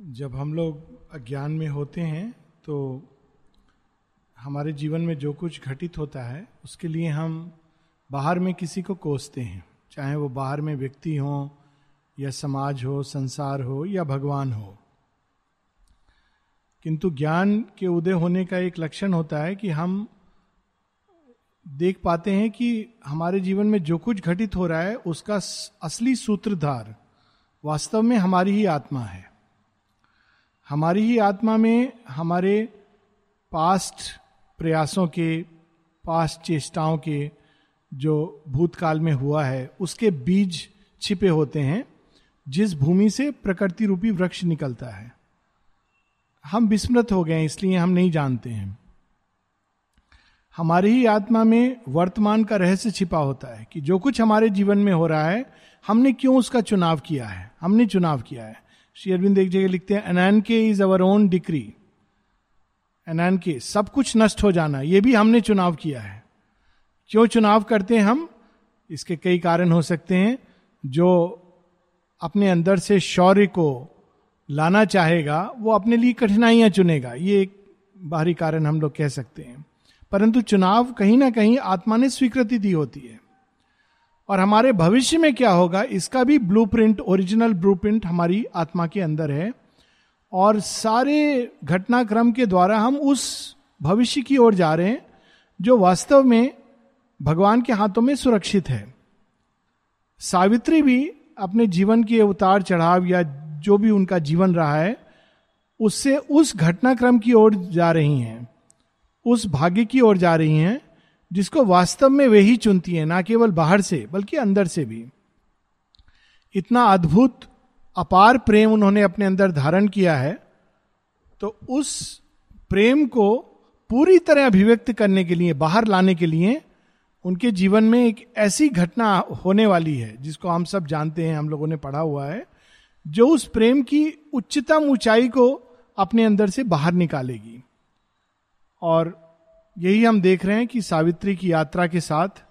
जब हम लोग अज्ञान में होते हैं तो हमारे जीवन में जो कुछ घटित होता है, उसके लिए हम बाहर में किसी को कोसते हैं। चाहे वो बाहर में व्यक्ति हो, या समाज हो, संसार हो, या भगवान हो। किंतु ज्ञान के उदय होने का एक लक्षण होता है कि हम देख पाते हैं कि हमारे जीवन में जो कुछ घटित हो रहा है, उसका असली सूत्रधार वास्तव में हमारी ही आत्मा है। हमारी ही आत्मा में हमारे पास्ट प्रयासों के, पास्ट चेष्टाओं के जो भूतकाल में हुआ है, उसके बीज छिपे होते हैं, जिस भूमि से प्रकृति रूपी वृक्ष निकलता है। हम विस्मृत हो गए हैं इसलिए हम नहीं जानते हैं। हमारी ही आत्मा में वर्तमान का रहस्य छिपा होता है कि जो कुछ हमारे जीवन में हो रहा है, हमने क्यों उसका चुनाव किया है? हमने चुनाव किया है। श्री अरविंद एक जगह लिखते हैं एनैन के इज़ अवर ओन डिक्री एनैन के सब कुछ नष्ट हो जाना, ये भी हमने चुनाव किया है। क्यों चुनाव करते हैं हम? इसके कई कारण हो सकते हैं। जो अपने अंदर से शौर्य को लाना चाहेगा, वो अपने लिए कठिनाइयाँ चुनेगा। ये एक बाहरी कारण हम लोग कह सकते हैं। परंतु चुनाव कहीं ना कहीं आत्मा ने स्वीकृति दी होती है। और हमारे भविष्य में क्या होगा, इसका भी ब्लूप्रिंट ओरिजिनल ब्लूप्रिंट हमारी आत्मा के अंदर है। और सारे घटनाक्रम के द्वारा हम उस भविष्य की ओर जा रहे हैं, जो वास्तव में भगवान के हाथों में सुरक्षित है। सावित्री भी अपने जीवन के उतार चढ़ाव या जो भी उनका जीवन रहा है, उससे उस घटनाक्रम की ओर जा रही हैं, उस भाग्य की ओर जा रही हैं जिसको वास्तव में वे ही चुनती है, ना केवल बाहर से, बल्कि अंदर से भी। इतना अद्भुत, अपार प्रेम उन्होंने अपने अंदर धारण किया है तो उस प्रेम को पूरी तरह अभिव्यक्त करने के लिए, बाहर लाने के लिए, उनके जीवन में एक ऐसी घटना होने वाली है, जिसको हम सब जानते हैं, हम लोगों ने पढ़ा हुआ है, जो उस प्रेम की उच्चतम ऊंचाई को अपने अंदर से बाहर निकालेगी। और यही हम देख रहे हैं कि सावित्री की यात्रा के साथ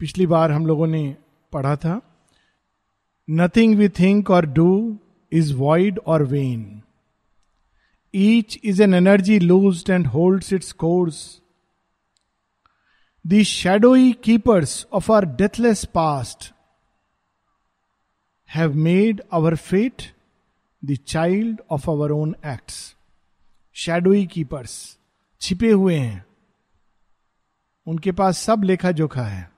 पिछली बार हम लोगों ने पढ़ा था nothing we think or do is void or vain each is an energy loose and holds its course the shadowy keepers of our deathless past have made our fate the child of our own acts shadowy keepers छिपे हुए हैं। उनके पास सब लेखा जोखा है।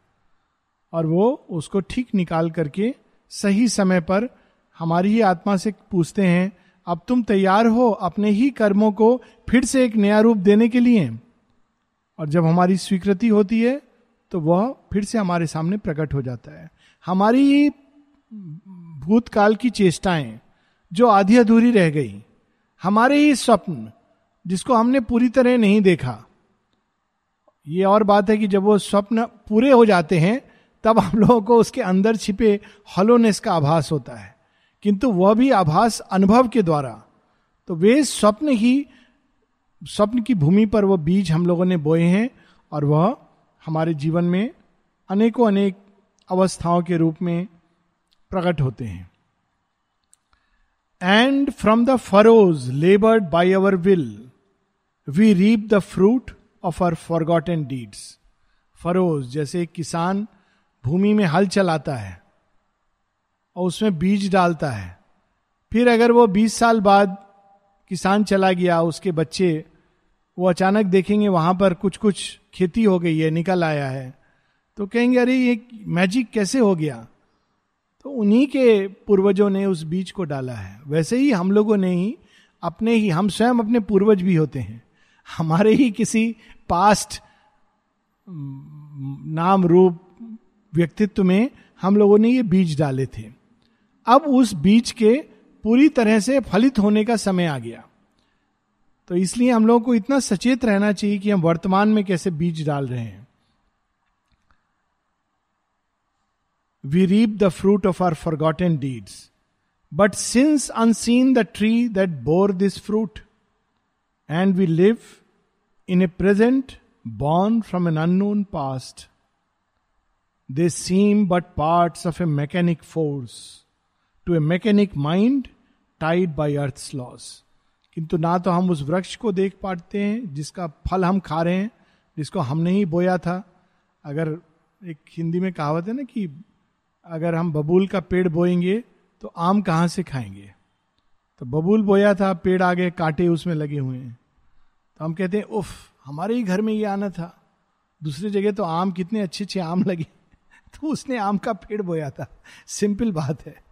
और वो उसको ठीक निकाल करके सही समय पर हमारी ही आत्मा से पूछते हैं, अब तुम तैयार हो अपने ही कर्मों को फिर से एक नया रूप देने के लिए? और जब हमारी स्वीकृति होती है तो वह फिर से हमारे सामने प्रकट हो जाता है। हमारी ही भूतकाल की चेष्टाएँ जो आधी अधूरी रह गई, हमारे ही स्वप्न जिसको हमने पूरी तरह नहीं देखा। ये और बात है कि जब वो स्वप्न पूरे हो जाते हैं, तब हम लोगों को उसके अंदर छिपे हलोनेस का आभास होता है। किंतु वह भी आभास अनुभव के द्वारा। तो वे स्वप्न ही, स्वप्न की भूमि पर वह बीज हम लोगों ने बोए हैं और वह हमारे जीवन में अनेकों अनेक अवस्थाओं के रूप में प्रकट होते हैं। And from the furrows laboured by our will we reap the fruit of our forgotten deeds furrows जैसे किसान भूमि में हल चलाता है और उसमें बीज डालता है। फिर अगर वो 20 साल बाद किसान चला गया, उसके बच्चे, वो अचानक देखेंगे वहाँ पर कुछ कुछ खेती हो गई है, निकल आया है तो कहेंगे, अरे, ये मैजिक कैसे हो गया? तो उन्हीं के पूर्वजों ने उस बीज को डाला है। वैसे ही हम लोगों ने ही, अपने ही, हम स्वयं अपने पूर्वज भी होते हैं। हमारे ही किसी पास्ट नाम रूप व्यक्तित्व में हम लोगों ने ये बीज डाले थे। अब उस बीज के पूरी तरह से फलित होने का समय आ गया। तो इसलिए हम लोगों को इतना सचेत रहना चाहिए कि हम वर्तमान में कैसे बीज डाल रहे हैं। We reap the fruit of our forgotten deeds but since unseen the tree that bore this fruit and we live in a present born from an unknown past. They seem but parts of a mechanic force. To a mechanic mind, tied by earth laws किंतु ना तो हम उस वृक्ष को देख पाते हैं जिसका फल हम खा रहे हैं जिसको हमने ही बोया था अगर एक हिंदी में कहावत है ना कि अगर हम बबूल का पेड़ बोएँगे तो आम कहाँ से खाएँगे तो बबूल बोया था, पेड़ आगे कांटे उसमें लगे हुए हैं। तो हम कहते हैं, उफ, हमारे ही घर में ये आना था। दूसरी जगह तो आम कितने अच्छे अच्छे आम लगे तो उसने आम का पेड़ बोया था। सिंपल बात है।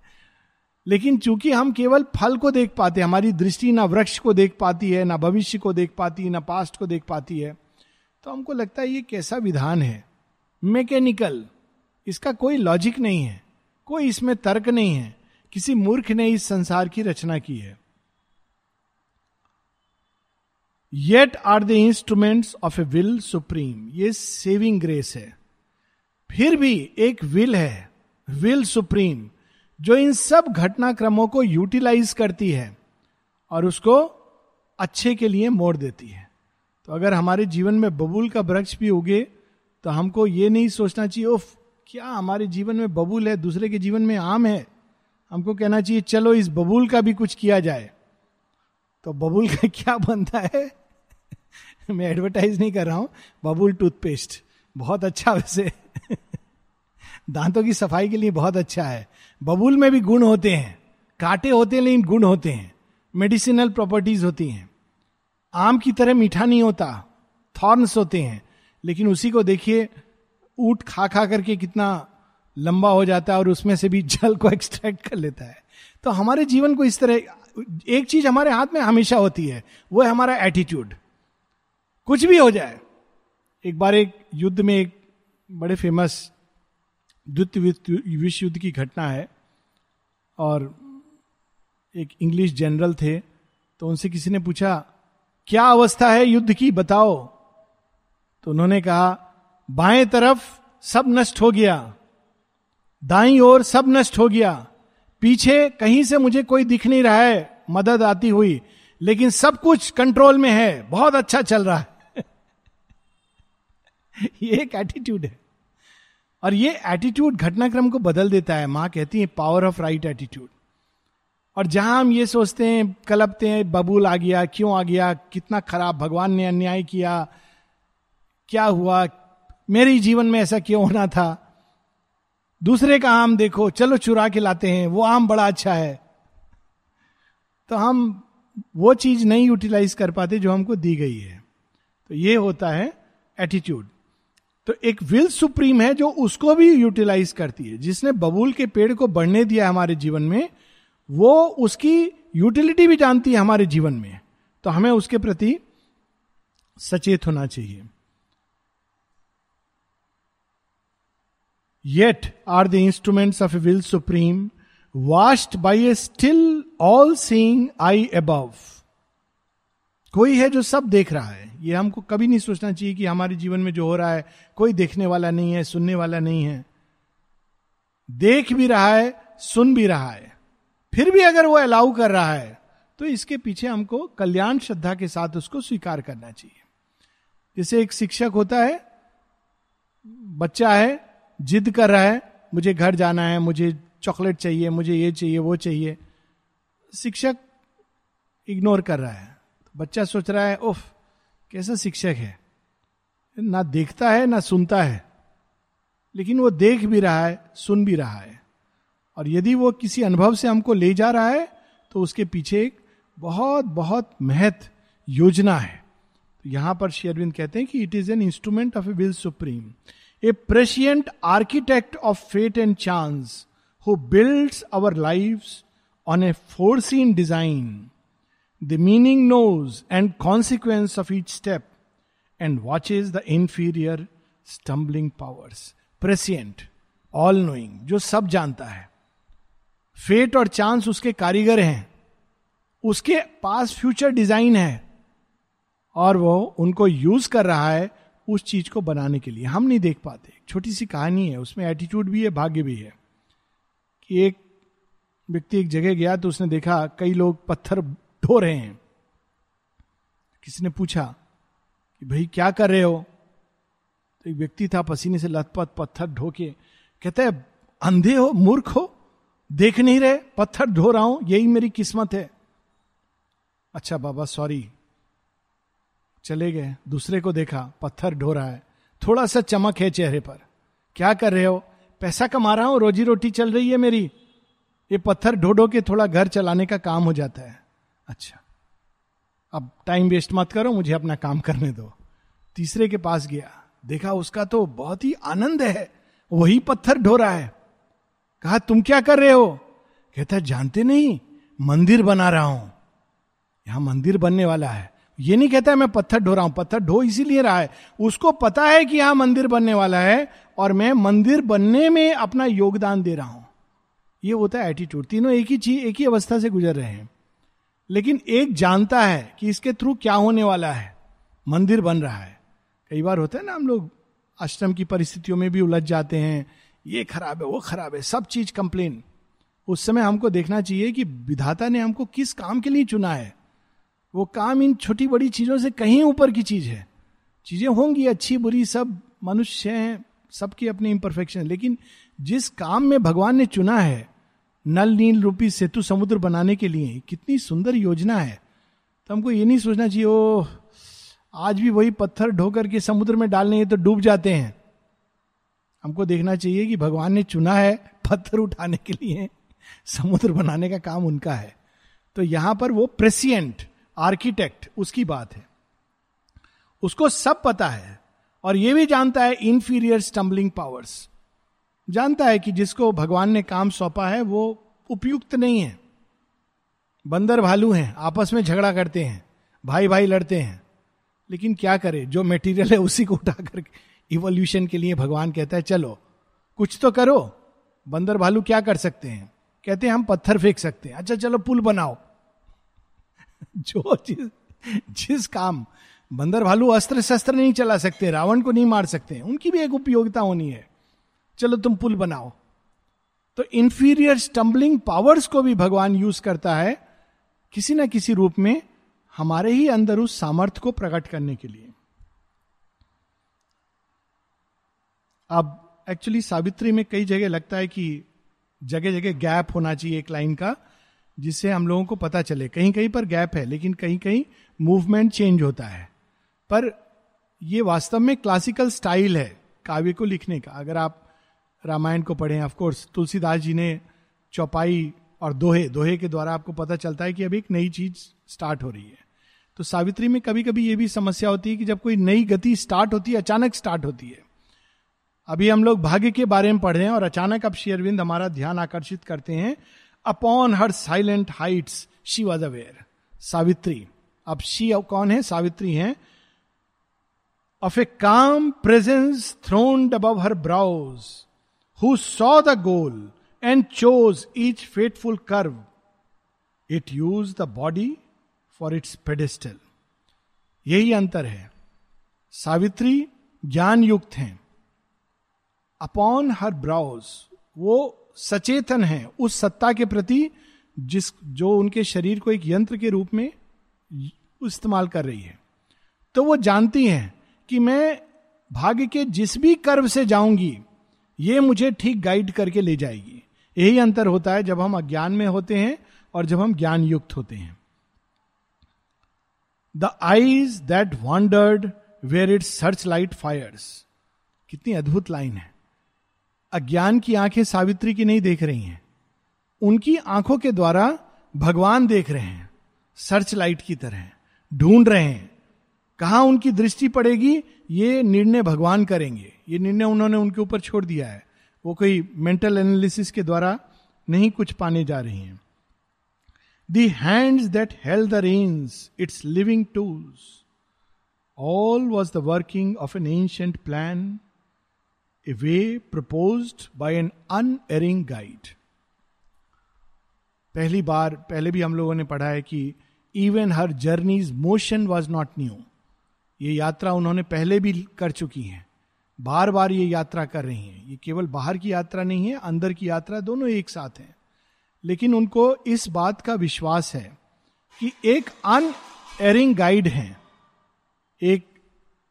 लेकिन चूँकि हम केवल फल को देख पाते हैं, हमारी दृष्टि ना वृक्ष को देख पाती है, ना भविष्य को देख पाती है, ना पास्ट को देख पाती है तो हमको लगता है ये कैसा विधान है? मैकेनिकल, इसका कोई लॉजिक नहीं है, कोई इसमें तर्क नहीं है। किसी मूर्ख ने इस संसार की रचना की है। Yet are the instruments of a will supreme ये सेविंग ग्रेस है। फिर भी एक विल है विल सुप्रीम जो इन सब घटनाक्रमों को यूटिलाइज करती है और उसको अच्छे के लिए मोड़ देती है। तो अगर हमारे जीवन में बबूल का वृक्ष भी उगे तो हमको ये नहीं सोचना चाहिए, उफ, क्या हमारे जीवन में बबूल है, दूसरे के जीवन में आम है? हमको कहना चाहिए, चलो, इस बबूल का भी कुछ किया जाए। तो बबूल का क्या बनता है? मैं एडवर्टाइज नहीं कर रहा हूँ। बबूल टूथपेस्ट बहुत अच्छा वैसे। दांतों की सफ़ाई के लिए बहुत अच्छा है। बबूल में भी गुण होते हैं। कांटे होते हैं, लेकिन गुण होते हैं। मेडिसिनल प्रॉपर्टीज़ होती हैं। आम की तरह मीठा नहीं होता। थॉर्न्स होते हैं। लेकिन उसी को देखिए, ऊट खा खा करके कितना लंबा हो जाता है और उसमें से भी जल को एक्सट्रैक्ट कर लेता है। तो हमारे जीवन को इस तरह, एक चीज़ हमारे हाथ में हमेशा होती है, वो है हमारा एटीट्यूड कुछ भी हो जाए, एक बार एक युद्ध में एक बड़े फ़ेमस द्वितीय विश्व युद्ध की घटना है, और एक इंग्लिश जनरल थे तो उनसे किसी ने पूछा, क्या अवस्था है युद्ध की? बताओ। तो उन्होंने कहा, बाएँ तरफ़ सब नष्ट हो गया। दाई ओर सब नष्ट हो गया। पीछे कहीं से मुझे कोई दिख नहीं रहा है, मदद आती हुई, लेकिन सब कुछ कंट्रोल में है, बहुत अच्छा चल रहा है। ये एक एटीट्यूड है। और ये एटीट्यूड घटनाक्रम को बदल देता है, माँ कहती है पावर ऑफ़ राइट एटीट्यूड और जहाँ हम ये सोचते हैं, कलपते हैं, बबूल आ गया, क्यों आ गया, कितना खराब, भगवान ने अन्याय किया, क्या हुआ, मेरे जीवन में ऐसा क्यों होना था? दूसरे का आम देखो, चलो चुरा के लाते हैं, वो आम बड़ा अच्छा है। तो हम वो चीज़ नहीं यूटिलाइज कर पाते जो हमको दी गई है। तो ये होता है एटीट्यूड तो एक विल सुप्रीम है जो उसको भी यूटिलाइज करती है। जिसने बबूल के पेड़ को बढ़ने दिया हमारे जीवन में, वो उसकी यूटिलिटी भी जानती है हमारे जीवन में। तो हमें उसके प्रति सचेत होना चाहिए। Yet are the instruments of a will supreme watched by a still all seeing eye above कोई है जो सब देख रहा है, ये हमको कभी नहीं सोचना चाहिए कि हमारे जीवन में जो हो रहा है, कोई देखने वाला नहीं है, सुनने वाला नहीं है। देख भी रहा है, सुन भी रहा है। फिर भी अगर वो अलाउ कर रहा है तो इसके पीछे हमको कल्याण श्रद्धा के साथ उसको स्वीकार करना चाहिए। जैसे एक शिक्षक होता है, बच्चा है जिद कर रहा है, मुझे घर जाना है, मुझे चॉकलेट चाहिए, मुझे ये चाहिए, वो चाहिए। शिक्षक इग्नोर कर रहा है। बच्चा सोच रहा है, उफ, कैसा शिक्षक है? ना देखता है, ना सुनता है। लेकिन वो देख भी रहा है, सुन भी रहा है। और यदि वो किसी अनुभव से हमको ले जा रहा है तो उसके पीछे एक बहुत बहुत महत्व योजना है। तो यहाँ पर शेरविंद कहते हैं कि it is an instrument of a will supreme. A prescient architect of fate and chance who build our life on a foreseen design The meaning knows and consequence of each step and watches the inferior stumbling powers. Prescient all knowing जो सब जानता है। Fate और chance उसके कारीगर हैं। उसके पास future design है। और वो उनको यूज़ कर रहा है उस चीज़ को बनाने के लिए। हम नहीं देख पाते। छोटी सी कहानी है, उसमें एटीट्यूड भी है, भाग्य भी है। कि एक व्यक्ति एक जगह गया तो उसने देखा कई लोग पत्थर ढो रहे हैं। किसी ने पूछा कि भाई क्या कर रहे हो? तो एक व्यक्ति था पसीने से लथपथ पत्थर ढो के। कहते हैं, अंधे हो, मूर्ख हो, देख नहीं रहे, पत्थर ढो रहा हूँ, यही मेरी किस्मत है। अच्छा बाबा सॉरी चले गए, दूसरे को देखा, पत्थर ढो रहा है। थोड़ा सा चमक है चेहरे पर। क्या कर रहे हो? पैसा कमा रहा हूँ रोजी रोटी चल रही है मेरी। ये पत्थर ढो ढो के थोड़ा घर चलाने का काम हो जाता है। अच्छा। अब टाइम वेस्ट मत करो, मुझे अपना काम करने दो। तीसरे के पास गया। देखा उसका तो बहुत ही आनंद है। वही पत्थर ढो रहा है। कहा, तुम क्या कर रहे हो? कहता, जानते नहीं, मंदिर बना रहा हूँ। यहाँ मंदिर बनने वाला है। ये नहीं कहता है मैं पत्थर ढो रहा हूँ पत्थर ढो इसीलिए रहा है। उसको पता है कि यहाँ मंदिर बनने वाला है और मैं मंदिर बनने में अपना योगदान दे रहा हूँ। ये होता है एटीट्यूड तीनों एक ही चीज़, एक ही अवस्था से गुजर रहे हैं। लेकिन एक जानता है कि इसके थ्रू क्या होने वाला है। मंदिर बन रहा है। कई बार होता है ना हम लोग, आश्रम की परिस्थितियों में भी उलझ जाते हैं। ये खराब है, वो खराब है, सब चीज़ कंप्लेन उस समय हमको देखना चाहिए कि विधाता ने हमको किस काम के लिए चुना है। वो काम इन छोटी बड़ी चीज़ों से कहीं ऊपर की चीज़ है। चीज़ें होंगी अच्छी, बुरी, सब मनुष्य हैं, सबकी अपनी इम्परफेक्शन लेकिन जिस काम में भगवान ने चुना है, नल, नील, रूपी, सेतु, समुद्र बनाने के लिए, कितनी सुंदर योजना है। तो हमको ये नहीं सोचना चाहिए ओ आज भी वही पत्थर ढोकर के समुद्र में डालने तो डूब जाते हैं। हमको देखना चाहिए कि भगवान ने चुना है पत्थर उठाने के लिए, समुद्र बनाने का काम उनका है। तो यहाँ पर वो प्रेसियंट आर्किटेक्ट, उसकी बात है। उसको सब पता है और यह भी जानता है इंफीरियर स्टम्बलिंग पावर्स जानता है कि जिसको भगवान ने काम सौंपा है, वो उपयुक्त नहीं है। बंदर भालू हैं, आपस में झगड़ा करते हैं भाई भाई लड़ते हैं। लेकिन क्या करे, जो मेटीरियल है उसी को उठा करके इवोल्यूशन के लिए भगवान कहता है, चलो, कुछ तो करो। बंदर भालू क्या कर सकते हैं? कहते हैं, हम पत्थर फेंक सकते हैं। अच्छा चलो, पुल बनाओ। जो जिस जिस काम, बंदर भालू अस्त्र शस्त्र नहीं चला सकते, रावण को नहीं मार सकते, उनकी भी एक उपयोगिता होनी है। चलो तुम पुल बनाओ। तो इंफीरियर स्टम्बलिंग पावर्स को भी भगवान यूज़ करता है, किसी ना किसी रूप में हमारे ही अंदर उस सामर्थ्य को प्रकट करने के लिए। अब एक्चुअली सावित्री में कई जगह लगता है कि जगह जगह गैप होना चाहिए एक लाइन का जिससे हम लोगों को पता चले। कहीं कहीं पर गैप है, लेकिन कहीं कहीं मूवमेंट चेंज होता है। पर यह वास्तव में क्लासिकल स्टाइल है, काव्य को लिखने का। अगर आप रामायण को पढ़ें ऑफकोर्स तुलसीदास जी ने चौपाई और दोहे दोहे के द्वारा आपको पता चलता है कि अभी एक नई चीज़ स्टार्ट हो रही है। तो सावित्री में कभी कभी ये भी समस्या होती है कि जब कोई नई गति स्टार्ट होती है, अचानक स्टार्ट होती है। अभी हम लोग भाग्य के बारे में पढ़ रहे हैं और अचानक अब शेयरविंद हमारा ध्यान आकर्षित करते हैं। Upon her silent heights she was aware Savitri अब शी कौन है? सावित्री है। Of a calm presence throned above her brows who saw the goal and chose each fateful curve it use the body for its pedestal यही अंतर है। सावित्री ज्ञान युक्त हैं। अपॉन हर ब्राउज वो सचेतन है उस सत्ता के प्रति जिस जो उनके शरीर को एक यंत्र के रूप में इस्तेमाल कर रही है। तो वो जानती हैं कि मैं भाग्य के जिस भी कर्व से जाऊँगी, ये मुझे ठीक गाइड करके ले जाएगी। यही अंतर होता है जब हम अज्ञान में होते हैं और जब हम ज्ञान युक्त होते हैं। The eyes that wandered were it searchlight light Fyers कितनी अद्भुत लाइन है। अज्ञान की आँखें सावित्री की नहीं देख रही हैं। उनकी आँखों के द्वारा भगवान देख रहे हैं सर्च लाइट की तरह, ढूंढ रहे हैं। कहा उनकी दृष्टि पड़ेगी? ये निर्णय भगवान करेंगे। ये निर्णय उन्होंने उनके ऊपर छोड़ दिया है। वो कोई मेंटल एनालिसिस के द्वारा नहीं कुछ पाने जा रही हैं। The hands that held the reins its living tools all was the working of an ancient plan a way proposed by an unerring guide पहली बार, पहले भी हम लोगों ने पढ़ा है कि even her journey's motion was not new ये यात्रा उन्होंने पहले भी कर चुकी हैं। बार बार ये यात्रा कर रही हैं। ये केवल बाहर की यात्रा नहीं है, अंदर की यात्रा दोनों एक साथ हैं। लेकिन उनको इस बात का विश्वास है कि एक अन एरिंग गाइड है। एक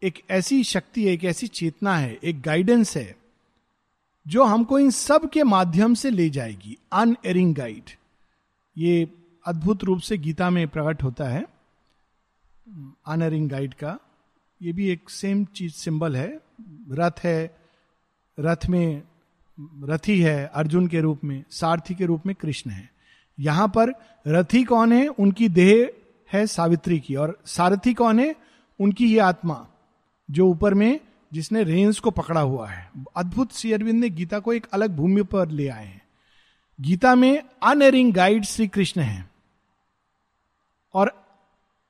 एक ऐसी शक्ति है, एक ऐसी चेतना है, एक गाइडेंस है, जो हमको इन सब के माध्यम से ले जाएगी। अन एरिंग गाइड ये अद्भुत रूप से गीता में प्रकट होता है। अनएरिंग गाइड का। ये भी एक सेम चीज़ सिंबल है। रथ है। रथ में, रथी है अर्जुन के रूप में, सारथी के रूप में कृष्ण है। यहाँ पर रथी कौन है? उनकी देह है सावित्री की, और सारथी कौन है? उनकी ये आत्मा। जो ऊपर में जिसने रेंस को पकड़ा हुआ है। अद्भुत श्री अरविंद ने गीता को एक अलग भूमि पर ले आए हैं। गीता में अनएरिंग गाइड श्री कृष्ण है। और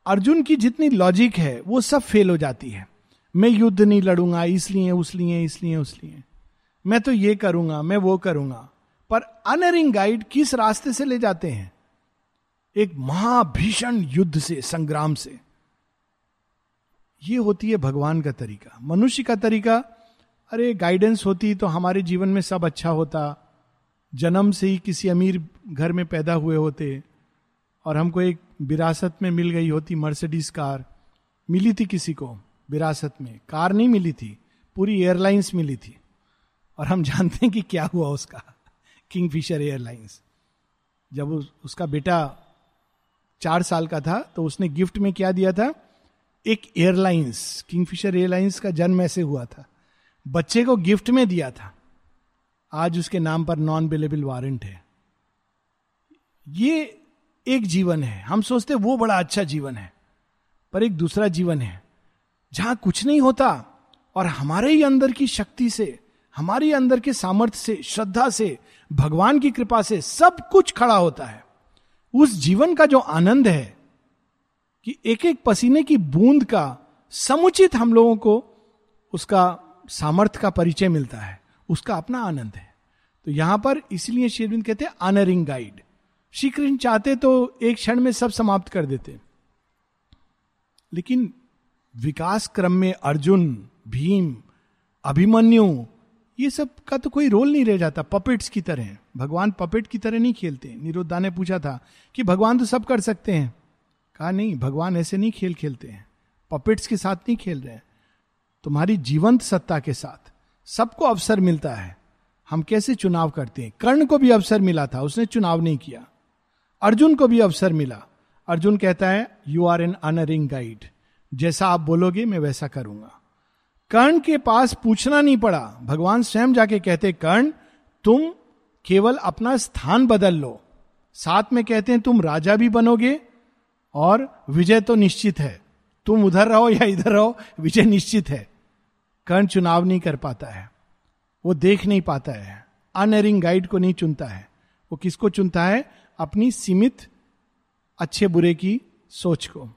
अर्जुन की जितनी लॉजिक है, वो सब फेल हो जाती है। मैं युद्ध नहीं लड़ूँगा, इसलिए, उसलिए इसलिए, उसलिए। मैं तो ये करूँगा, मैं वो करूँगा। पर अनरिंग गाइड किस रास्ते से ले जाते हैं? एक महाभीषण युद्ध से, संग्राम से। ये होती है भगवान का तरीका। मनुष्य का तरीका अरे गाइडेंस होती तो हमारे जीवन में सब अच्छा होता। जन्म से ही किसी अमीर घर में पैदा हुए होते और हमको एक विरासत में मिल गई होती मर्सिडीज कार। मिली थी किसी को विरासत में। कार नहीं मिली थी पूरी एयरलाइंस मिली थी। और हम जानते हैं कि क्या हुआ उसका किंग फिशर एयरलाइंस जब उस, उसका बेटा चार साल का था तो उसने गिफ्ट में क्या दिया था? एक एयरलाइंस किंगफिशर एयरलाइंस का जन्म ऐसे हुआ था। बच्चे को गिफ्ट में दिया था। आज उसके नाम पर नॉन बिलेबल वारंट है। ये एक जीवन है। हम सोचते वो बड़ा अच्छा जीवन है, पर एक दूसरा जीवन है। जहाँ कुछ नहीं होता, और हमारे ही अंदर की शक्ति से, हमारे अंदर के सामर्थ्य से, श्रद्धा से, भगवान की कृपा से सब कुछ खड़ा होता है। उस जीवन का जो आनंद है कि एक एक पसीने की बूंद का समुचित हम लोगों को उसका सामर्थ्य का परिचय मिलता है, उसका अपना आनंद है। तो यहाँ पर इसलिए शेरविंद कहते हैं आनरिंग गाइड श्री कृष्ण चाहते तो एक क्षण में सब समाप्त कर देते। लेकिन विकास क्रम में अर्जुन, भीम, अभिमन्यु, ये सब का तो कोई रोल नहीं रह जाता पपेट्स की तरह। भगवान पपेट की तरह नहीं खेलते। निरुद्धा ने पूछा था कि भगवान तो सब कर सकते हैं। कहा, नहीं, भगवान ऐसे नहीं खेल खेलते हैं। पपेट्स के साथ नहीं खेल रहे हैं। तुम्हारी जीवंत सत्ता के साथ सबको अवसर मिलता है। हम कैसे चुनाव करते हैं? कर्ण को भी अवसर मिला था, उसने चुनाव नहीं किया। अर्जुन को भी अवसर मिला। अर्जुन कहता है you are an unerring guide जैसा आप बोलोगे, मैं वैसा करूँगा। कर्ण के पास पूछना नहीं पड़ा। भगवान स्वयं जाके कहते, कर्ण, तुम केवल अपना स्थान बदल लो। साथ में कहते हैं, तुम राजा भी बनोगे और विजय तो निश्चित है। तुम उधर रहो या इधर रहो, विजय निश्चित है। कर्ण चुनाव नहीं कर पाता है। वो देख नहीं पाता है। अनरिंग गाइड को नहीं चुनता है। वो किसको चुनता है? अपनी सीमित, अच्छे बुरे की सोच को।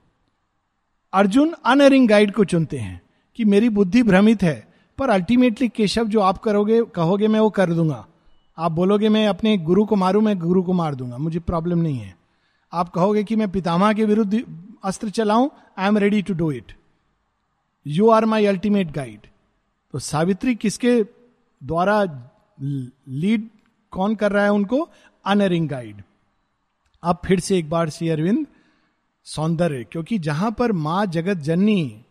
अर्जुन अनरिंग गाइड को चुनते हैं कि मेरी बुद्धि भ्रमित है, पर अल्टीमेटली केशव जो आप करोगे, कहोगे मैं वो कर दूँगा। आप बोलोगे मैं अपने गुरु को मारू, मैं गुरु को मार दूँगा। मुझे प्रॉब्लम नहीं है। आप कहोगे कि मैं पितामह के विरुद्ध अस्त्र चलाऊं? I am ready to do it you are my ultimate guide तो सावित्री किसके द्वारा लीड कौन कर रहा है उनको? अनरिंग गाइड अब फिर से एक बार, श्री अरविंद, सौंदर्य, क्योंकि जहाँ पर माँ जगत जननी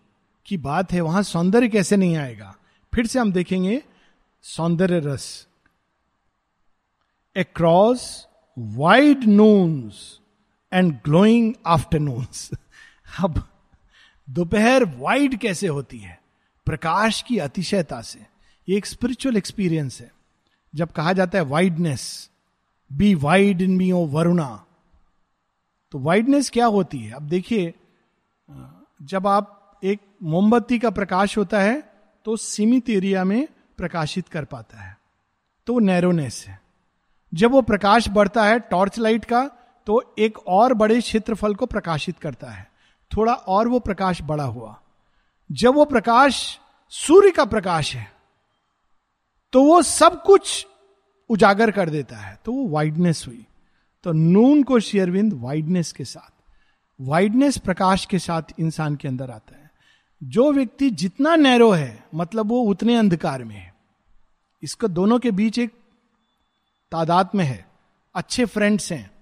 की बात है, वहाँ सौंदर्य कैसे नहीं आएगा? फिर से हम देखेंगे सौंदर्य रस. Across wide noons and glowing afternoons अब दोपहर वाइड कैसे होती है? प्रकाश की अतिशयता से। ये एक स्पिरिचुअल एक्सपीरियंस है। जब कहा जाता है wideness be wide in me O Varuna तो वाइडनेस क्या होती है? अब देखिए, जब आप एक मोमबत्ती का प्रकाश होता है तो सीमित एरिया में प्रकाशित कर पाता है। तो वो नैरोनेस है। जब वो प्रकाश बढ़ता है टॉर्च लाइट का तो एक और बड़े क्षेत्रफल को प्रकाशित करता है। थोड़ा और वो प्रकाश बड़ा हुआ। जब वो प्रकाश सूर्य का प्रकाश है तो वो सब कुछ उजागर कर देता है। तो वो वाइडनेस हुई। तो नून को शेयरविंद वाइडनेस के साथ वाइडनेस प्रकाश के साथ इंसान के अंदर आता है। जो व्यक्ति जितना नैरो है मतलब वो उतने अंधकार में है। इसका दोनों के बीच एक तादाद में है। अच्छे फ्रेंड्स हैं।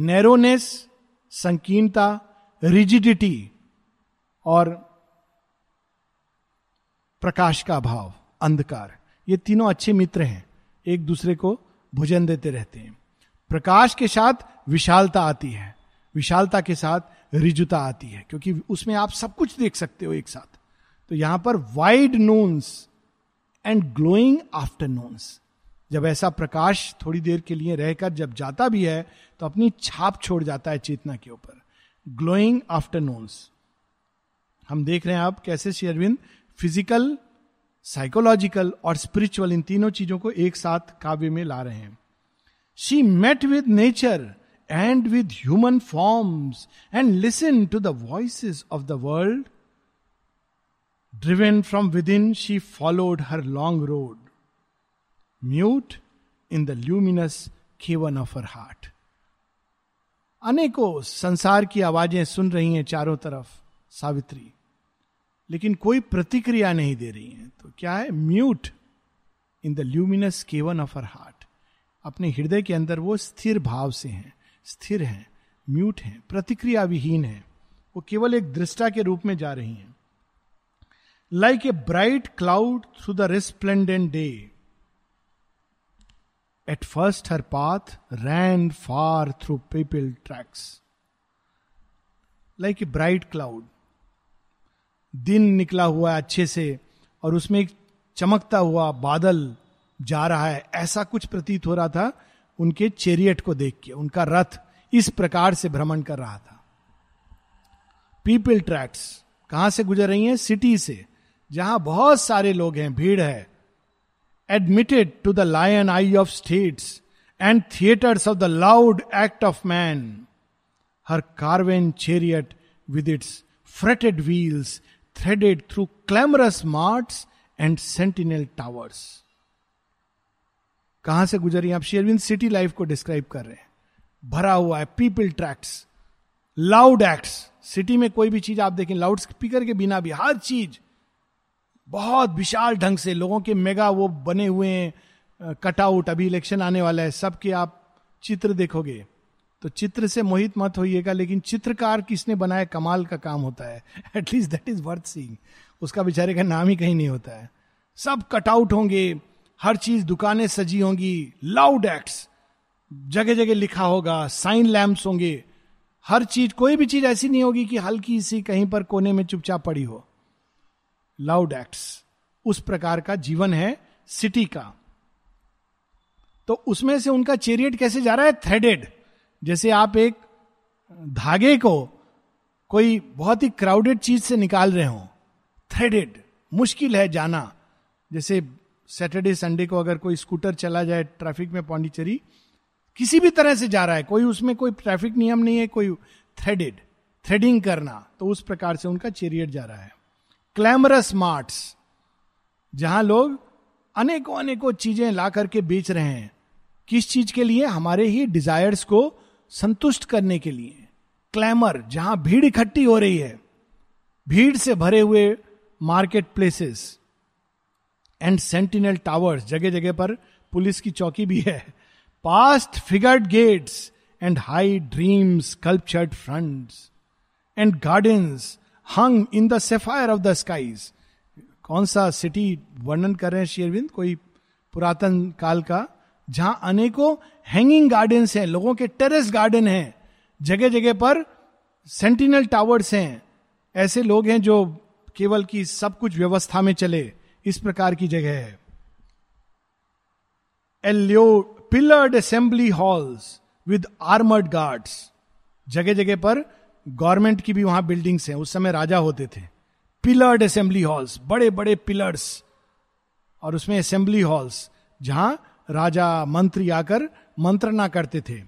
नैरोनेस संकीर्णता रिजिडिटी और प्रकाश का अभाव, अंधकार। ये तीनों अच्छे मित्र हैं। एक दूसरे को भोजन देते रहते हैं। प्रकाश के साथ विशालता आती है। विशालता के साथ रिजुता आती है, क्योंकि उसमें आप सब कुछ देख सकते हो एक साथ। तो यहाँ पर wide noons and glowing afternoons जब ऐसा प्रकाश थोड़ी देर के लिए रहकर जब जाता भी है तो अपनी छाप छोड़ जाता है चेतना के ऊपर। ग्लोइंग आफ्टरनून्स हम देख रहे हैं आप कैसे शेरविंद फ़िज़िकल साइकोलॉजिकल और स्पिरिचुअल इन तीनों चीज़ों को एक साथ काव्य में ला रहे हैं। She met with nature and with human forms and listen to the voice of the world driven from within she followed her long road mute in the luminous cavern of her heart अनेकों संसार की आवाज़ें सुन रही हैं चारों तरफ़, सावित्री। लेकिन कोई प्रतिक्रिया नहीं दे रही है। तो क्या है? Mute in the luminous cavern of her heart. अपने हृदय के अंदर वो स्थिर भाव से हैं, स्थिर हैं, म्यूट हैं प्रतिक्रिया विहीन है। वो केवल एक दृष्टा के रूप में जा रही हैं। Like a bright cloud through the resplendent day at first her path ran far through people tracks like a bright cloud दिन निकला हुआ है अच्छे से और उसमें एक चमकता हुआ बादल जा रहा है ऐसा कुछ प्रतीत हो रहा था उनके चेरियट को देख के उनका रथ इस प्रकार से भ्रमण कर रहा था पीपल ट्रैक्स कहाँ से गुजर रही हैं सिटी से जहाँ बहुत सारे लोग हैं भीड़ है admitted to the lion eye of states and theatres of the loud act of man her carven chariot with its fretted wheels threaded through clamorous marts and sentinel towers कहाँ से गुजरी आप शेरविंद सिटी लाइफ को describe कर रहे हैं। भरा हुआ है people tracks loud acts city में कोई भी चीज़ आप देखें लाउड स्पीकर के बिना भी, हर चीज़। बहुत विशाल ढंग से लोगों के मेगा वो बने हुए हैं। कटआउट अभी इलेक्शन आने वाला है। सबके आप चित्र देखोगे। तो चित्र से मोहित मत होइएगा, लेकिन चित्रकार किसने बनाया? कमाल का काम होता है। At least that is worth seeing उसका बेचारे का नाम ही कहीं नहीं होता है। सब कटआउट होंगे। हर चीज़ दुकानें सजी होंगी। लाउड एक्ट्स जगह जगह लिखा होगा। साइन लैम्प्स होंगे। हर चीज़, कोई भी चीज़ ऐसी नहीं होगी कि हल्की सी कहीं पर कोने में चुपचाप पड़ी हो। लाउड एक्ट्स उस प्रकार का जीवन है सिटी का। तो उसमें से उनका चेरियट कैसे जा रहा है? थ्रेडेड जैसे आप एक धागे को कोई बहुत ही क्राउडेड चीज़ से निकाल रहे हो। थ्रेडेड मुश्किल है जाना। जैसे सैटरडे संडे को अगर कोई स्कूटर चला जाए ट्रैफ़िक में पौंडीचेरी किसी भी तरह से जा रहा है। कोई उसमें कोई ट्रैफ़िक नियम नहीं है, कोई थ्रेडेड थ्रेडिंग करना। तो उस प्रकार से उनका चेरियट जा रहा है। क्लैमरस मार्ट्स जहाँ लोग अनेकों अनेकों चीज़ें ला करके बेच रहे हैं। किस चीज़ के लिए? हमारे ही डिजायर्स को संतुष्ट करने के लिए। क्लैमर जहाँ भीड़ इकट्ठी हो रही है। भीड़ से भरे हुए market places and sentinel towers जगह जगह पर पुलिस की चौकी भी है। Past figured gates and high dreams sculptured fronts and gardens hung in the sapphire of the skies कौन सा सिटी वर्णन कर रहे हैं शेरविंद कोई पुरातन काल का, जहाँ अनेकों हैंगिंग गार्डन्स हैं, लोगों के टेरेस गार्डन हैं जगह जगह पर सेंटिनल टावर्स हैं। ऐसे लोग हैं जो केवल की सब कुछ व्यवस्था में चले, इस प्रकार की जगह है। एल्यो pillared assembly halls with armoured guards जगह जगह पर गवर्नमेंट की भी वहाँ बिल्डिंग्स हैं, उस समय राजा होते थे। पिलर्ड असेंबली हॉल्स बड़े बड़े पिलर्स और उसमें असेंबली हॉल्स जहाँ राजा मंत्री आकर मंत्रणा करते थे।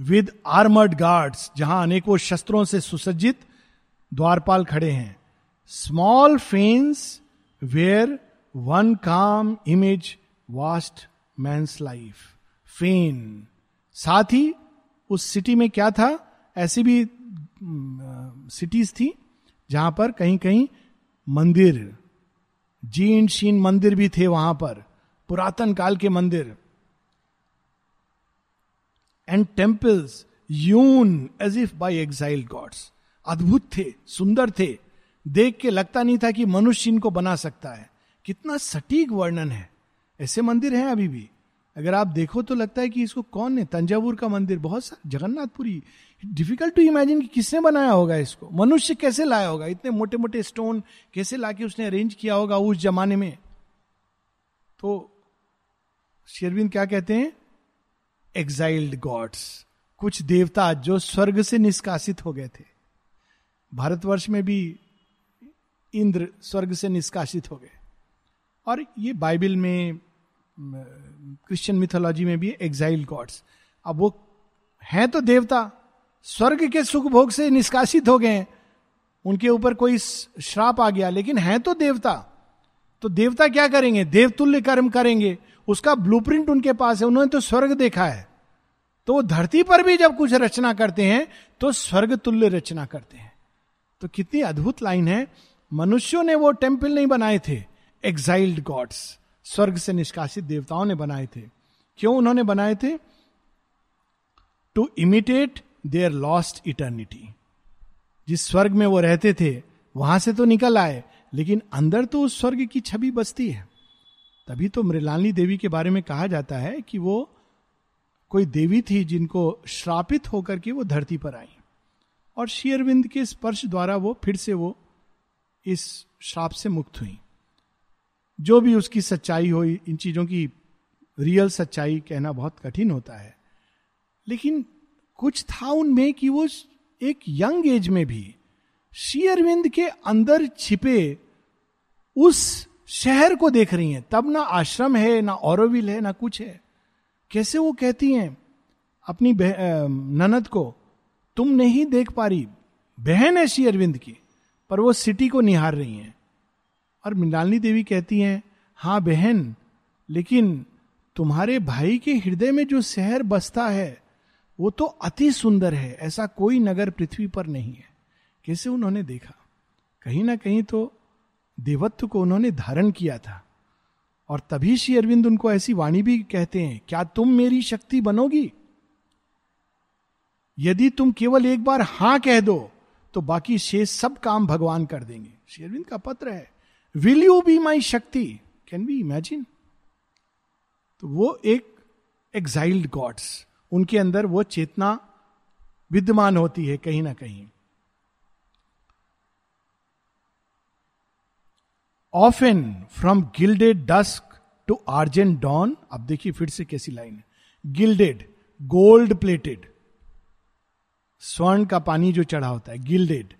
विद आर्मर्ड गार्ड्स जहाँ अनेकों शस्त्रों से सुसज्जित द्वारपाल खड़े हैं। Small fanes where one calm image vast man's life fane साथ ही उस सिटी में क्या था? ऐसी भी सिटीज़ थी जहाँ पर कहीं कहीं मंदिर, जीन शीन मंदिर भी थे वहाँ पर, पुरातन काल के मंदिर। And temples hewn as if by exile gods अद्भुत थे, सुंदर थे। देख के लगता नहीं था कि मनुष्य इनको बना सकता है। कितना सटीक वर्णन है। ऐसे मंदिर हैं अभी भी। अगर आप देखो तो लगता है कि इसको कौन है तंजावुर का मंदिर, बहुत सारा जगन्नाथपुरी। डिफ़िकल्ट टू इमेजिन कि किसने बनाया होगा इसको? मनुष्य कैसे लाया होगा? इतने मोटे मोटे स्टोन कैसे लाके उसने अरेंज किया होगा उस जमाने में? तो शेरविंद क्या कहते हैं? एग्जाइल्ड गॉड्स कुछ देवता जो स्वर्ग से निष्कासित हो गए थे। भारतवर्ष में भी इंद्र स्वर्ग से निष्कासित हो गए। और ये बाइबल में क्रिश्चियन मिथोलॉजी में भी एग्जाइल गॉड्स अब वो हैं तो देवता, स्वर्ग के सुख भोग से निष्कासित हो गए। उनके ऊपर कोई श्राप आ गया, लेकिन हैं तो देवता। तो देवता क्या करेंगे? देवतुल्य कर्म करेंगे। उसका ब्लूप्रिंट उनके पास है, उन्होंने तो स्वर्ग देखा है। तो वो धरती पर भी जब कुछ रचना करते हैं तो स्वर्ग तुल्य रचना करते हैं। तो कितनी अद्भुत लाइन है। मनुष्यों ने वो टेंपल नहीं बनाए थे एग्जाइल्ड गॉड्स स्वर्ग से निष्कासित देवताओं ने बनाए थे। क्यों उन्होंने बनाए थे? To imitate their lost eternity जिस स्वर्ग में वो रहते थे, वहाँ से तो निकल आए, लेकिन अंदर तो उस स्वर्ग की छवि बसती है। तभी तो मृलानी देवी के बारे में कहा जाता है कि वो कोई देवी थी जिनको श्रापित होकर के वो धरती पर आई। और शेयरविंद के स्पर्श द्वारा वो फिर से वो इस श्राप से मुक्त हुई। जो भी उसकी सच्चाई हो, इन चीज़ों की रियल सच्चाई कहना बहुत कठिन होता है। लेकिन कुछ था उनमें कि वो एक यंग एज में भी शेयरविंद के अंदर छिपे उस शहर को देख रही हैं। तब ना आश्रम है, ना औरविल है, ना कुछ है। कैसे वो कहती हैं, अपनी ननद को, तुम नहीं देख पा रही, बहन है श्री अरविंद की, पर वो सिटी को निहार रही हैं। और मृणालिनी देवी कहती हैं हाँ बहन, लेकिन तुम्हारे भाई के हृदय में जो शहर बसता है, वो तो अति सुंदर है, ऐसा कोई नगर पृथ्वी पर नहीं है। कैसे उन्होंने देखा? कहीं ना कहीं तो देवत्व को उन्होंने धारण किया था। और तभी श्री अरविंद उनको ऐसी वाणी भी कहते हैं, क्या तुम मेरी शक्ति बनोगी? यदि तुम केवल एक बार हाँ कह दो तो बाकी शेष सब काम भगवान कर देंगे। श्री अरविंद का पत्र है। विल यू बी माई शक्ति कैन बी इमेजिन तो वो एक एग्जाइल्ड गॉड्स उनके अंदर वो चेतना विद्यमान होती है कहीं ना कहीं। Of and from gilded dusk to argent dawn अब देखिए फिर से कैसी लाइन है। गिल्डेड गोल्ड प्लेटेड स्वर्ण का पानी जो चढ़ा होता है गिल्डेड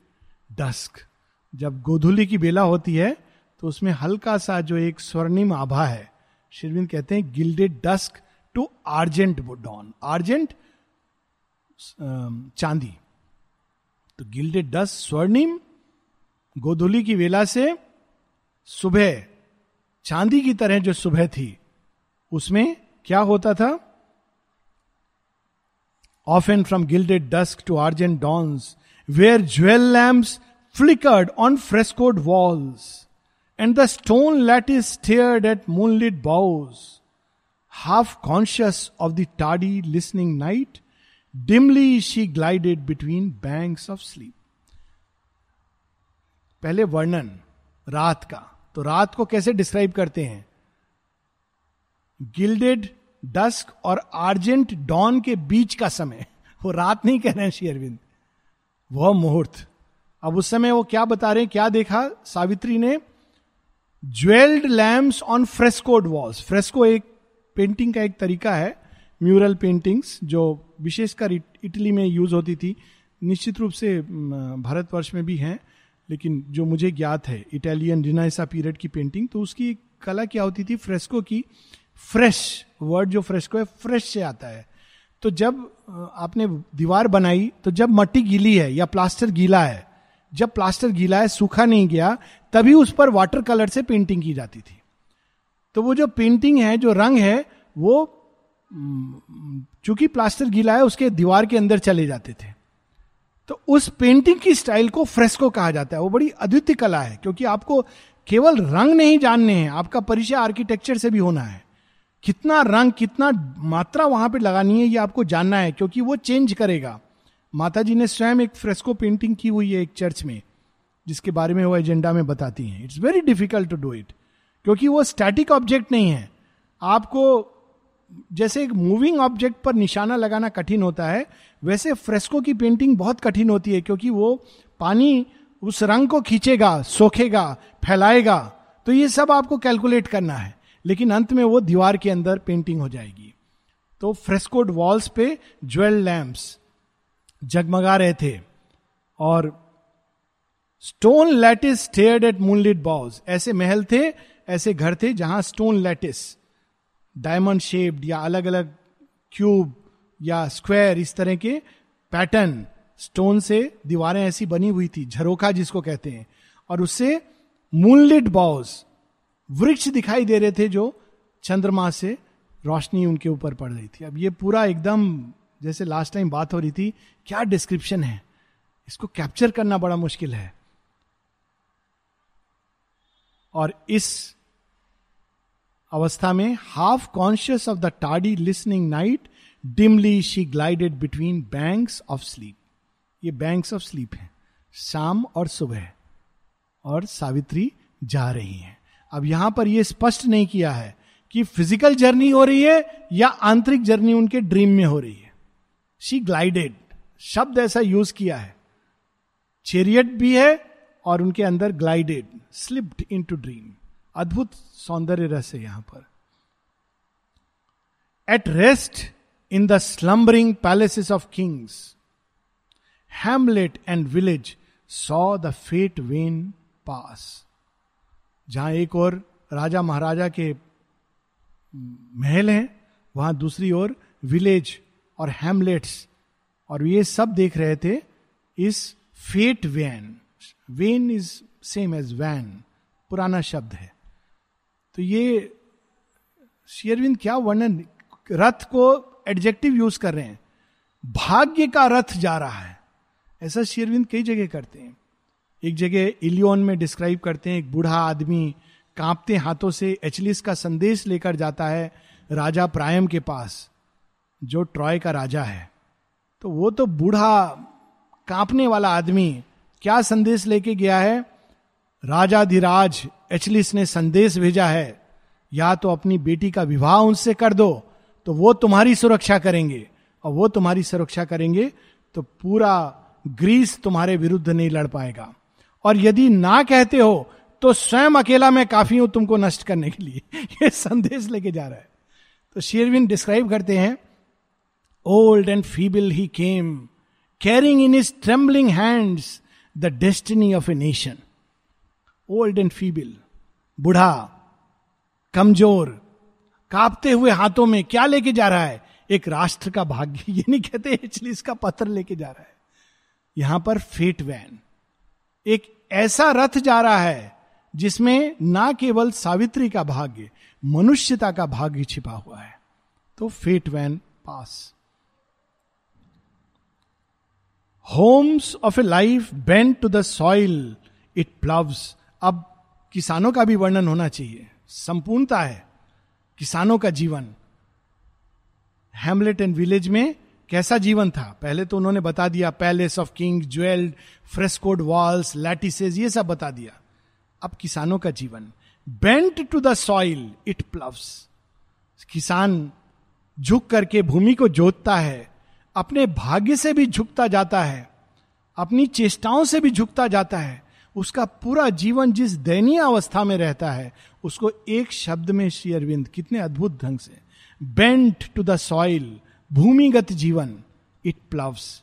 डस्क जब गोधुली की बेला होती है तो उसमें हल्का सा जो एक स्वर्णिम आभा है, शिरविंद कहते हैं gilded dusk to argent dawn argent चांदी। तो गिल्डेड डस्क स्वर्णिम, गोधुली की वेला से सुबह, चांदी की तरह जो सुबह थी, उसमें क्या होता था? Of and from gilded dusk to argent dawns where jewel lamps flickered on frescoed walls and the stone lattice stared at moonlit boughs half conscious of the Tadi listening night dimly she glided between banks of sleep पहले वर्णन, रात का। तो रात को कैसे describe करते हैं? गिल्डेड डस्क और आर्जेंट डॉन के बीच का समय। वो रात नहीं कह रहे हैं शेयरविंद वह मुहूर्त। अब उस समय वो क्या बता रहे हैं, क्या देखा? सावित्री ने jewelled lamps on frescoed walls. Fresco एक पेंटिंग का एक तरीका है, म्यूरल पेंटिंग्स, जो विशेषकर इटली में यूज़ होती थी। निश्चित रूप से भारतवर्ष में भी हैं, लेकिन जो मुझे ज्ञात है, इटालियन रिनाइसा पीरियड की पेंटिंग तो उसकी कला क्या होती थी? फ्रेस्को की फ्रेश, वर्ड जो फ्रेस्को है, फ्रेश से आता है। तो जब आपने दीवार बनाई तो जब मट्टी गीली है या प्लास्टर गीला है, जब प्लास्टर गीला है, सूखा नहीं गया तभी उस पर वाटर कलर से पेंटिंग की जाती थी। तो वो जो पेंटिंग है, जो रंग है, वो चूँकि प्लास्टर गीला है, उसके दीवार के अंदर चले जाते थे। तो उस पेंटिंग की स्टाइल को फ्रेस्को कहा जाता है। वो बड़ी अद्वितीय कला है, क्योंकि आपको केवल रंग नहीं जानने हैं, आपका परिचय आर्किटेक्चर से भी होना है। कितना रंग, कितना मात्रा वहाँ पे लगानी है, ये आपको जानना है, क्योंकि वो चेंज करेगा। माता जी ने स्वयं एक फ्रेस्को पेंटिंग की हुई है एक चर्च में। जिसके बारे में वो एजेंडा में बताती हैं। It's very difficult to do it क्योंकि वो स्टैटिक ऑब्जेक्ट नहीं है। आपको जैसे एक मूविंग ऑब्जेक्ट पर निशाना लगाना कठिन होता है, वैसे फ्रेस्को की पेंटिंग बहुत कठिन होती है, क्योंकि वो पानी उस रंग को खींचेगा, सोखेगा, फैलाएगा। तो ये सब आपको कैलकुलेट करना है, लेकिन अंत में वो दीवार के अंदर पेंटिंग हो जाएगी। तो फ्रेस्कोड वॉल्स पे ज्वेल लैम्प्स जगमगा रहे थे, और stone lattice stared at moonlit boughs ऐसे महल थे, ऐसे घर थे जहाँ स्टोन लैटिस डायमंड शेप्ड या अलग अलग क्यूब या स्क्वायर इस तरह के पैटर्न स्टोन से दीवारें ऐसी बनी हुई थी, झरोखा जिसको कहते हैं। और उससे मूनलिट बॉज वृक्ष दिखाई दे रहे थे जो चंद्रमा से रोशनी उनके ऊपर पड़ रही थी। अब ये पूरा एकदम, जैसे लास्ट टाइम बात हो रही थी, क्या डिस्क्रिप्शन है? इसको कैप्चर करना बड़ा मुश्किल है। और इस अवस्था में half conscious of the Tadi listening night dimly she glided between banks of sleep ये बैंक्स ऑफ़ स्लीप है। शाम और सुबह और सावित्री जा रही हैं। अब यहाँ पर यह स्पष्ट नहीं किया है कि फ़िज़िकल जर्नी हो रही है या आंतरिक जर्नी उनके ड्रीम में हो रही है। शी ग्लाइडेड शब्द ऐसा यूज़ किया है। चेरियट भी है और उनके अंदर glided slipped into dream अद्भुत सौंदर्य रस है यहाँ पर। At rest in the slumbering palaces of kings hamlet and village saw the fate wain pass जहाँ एक और राजा महाराजा के महल हैं, वहाँ दूसरी ओर विलेज और हैमलेट्स और ये सब देख रहे थे, इस fate van wain is same as van, पुराना शब्द है। तो ये शेयरविंद क्या वर्णन, रथ को एडजेक्टिव यूज़ कर रहे हैं? भाग्य का रथ जा रहा है। ऐसा शेयरविंद कई जगह करते हैं। एक जगह इलियोन में डिस्क्राइब करते हैं, एक बूढ़ा आदमी कांपते हाथों से एचलिस का संदेश लेकर जाता है राजा प्रायम के पास, जो ट्रॉय का राजा है। तो वो तो बूढ़ा कांपने वाला आदमी क्या संदेश लेके गया है? राजाधिराज एचलिस ने संदेश भेजा है, या तो अपनी बेटी का विवाह उनसे कर दो तो वो तुम्हारी सुरक्षा करेंगे। और वो तुम्हारी सुरक्षा करेंगे तो पूरा ग्रीस तुम्हारे विरुद्ध नहीं लड़ पाएगा। और यदि ना कहते हो तो स्वयं अकेला मैं काफ़ी हूँ तुमको नष्ट करने के लिए। ये संदेश लेके जा रहा है। तो शेरविन डिस्क्राइब करते हैं old and feeble he came carrying in his trembling hands the destiny of a nation old and feeble बुढ़ा, कमज़ोर, कांपते हुए हाथों में क्या लेके जा रहा है? एक राष्ट्र का भाग्य। ये नहीं कहते एक्चुअली इसका पत्र लेके जा रहा है। यहाँ पर फेट वैन एक ऐसा रथ जा रहा है, जिसमें ना केवल सावित्री का भाग्य, मनुष्यता का भाग्य छिपा हुआ है। तो fate van pass. Homes of a life bend to the soil it ploughs अब किसानों का भी वर्णन होना चाहिए। संपूर्णता है किसानों का जीवन। हेमलेट एंड विलेज में कैसा जीवन था? पहले तो उन्होंने बता दिया palace of king jewelled frescoed walls lattices ये सब बता दिया। अब किसानों का जीवन। Bent to the soil it ploughs किसान झुक करके भूमि को जोतता है। अपने भाग्य से भी झुकता जाता है, अपनी चेष्टाओं से भी झुकता जाता है, उसका पूरा जीवन जिस दयनीय अवस्था में रहता है, उसको एक शब्द में श्री अरविंद, कितने अद्भुत ढंग से। बेंट टू द सॉइल भूमिगत जीवन it ploughs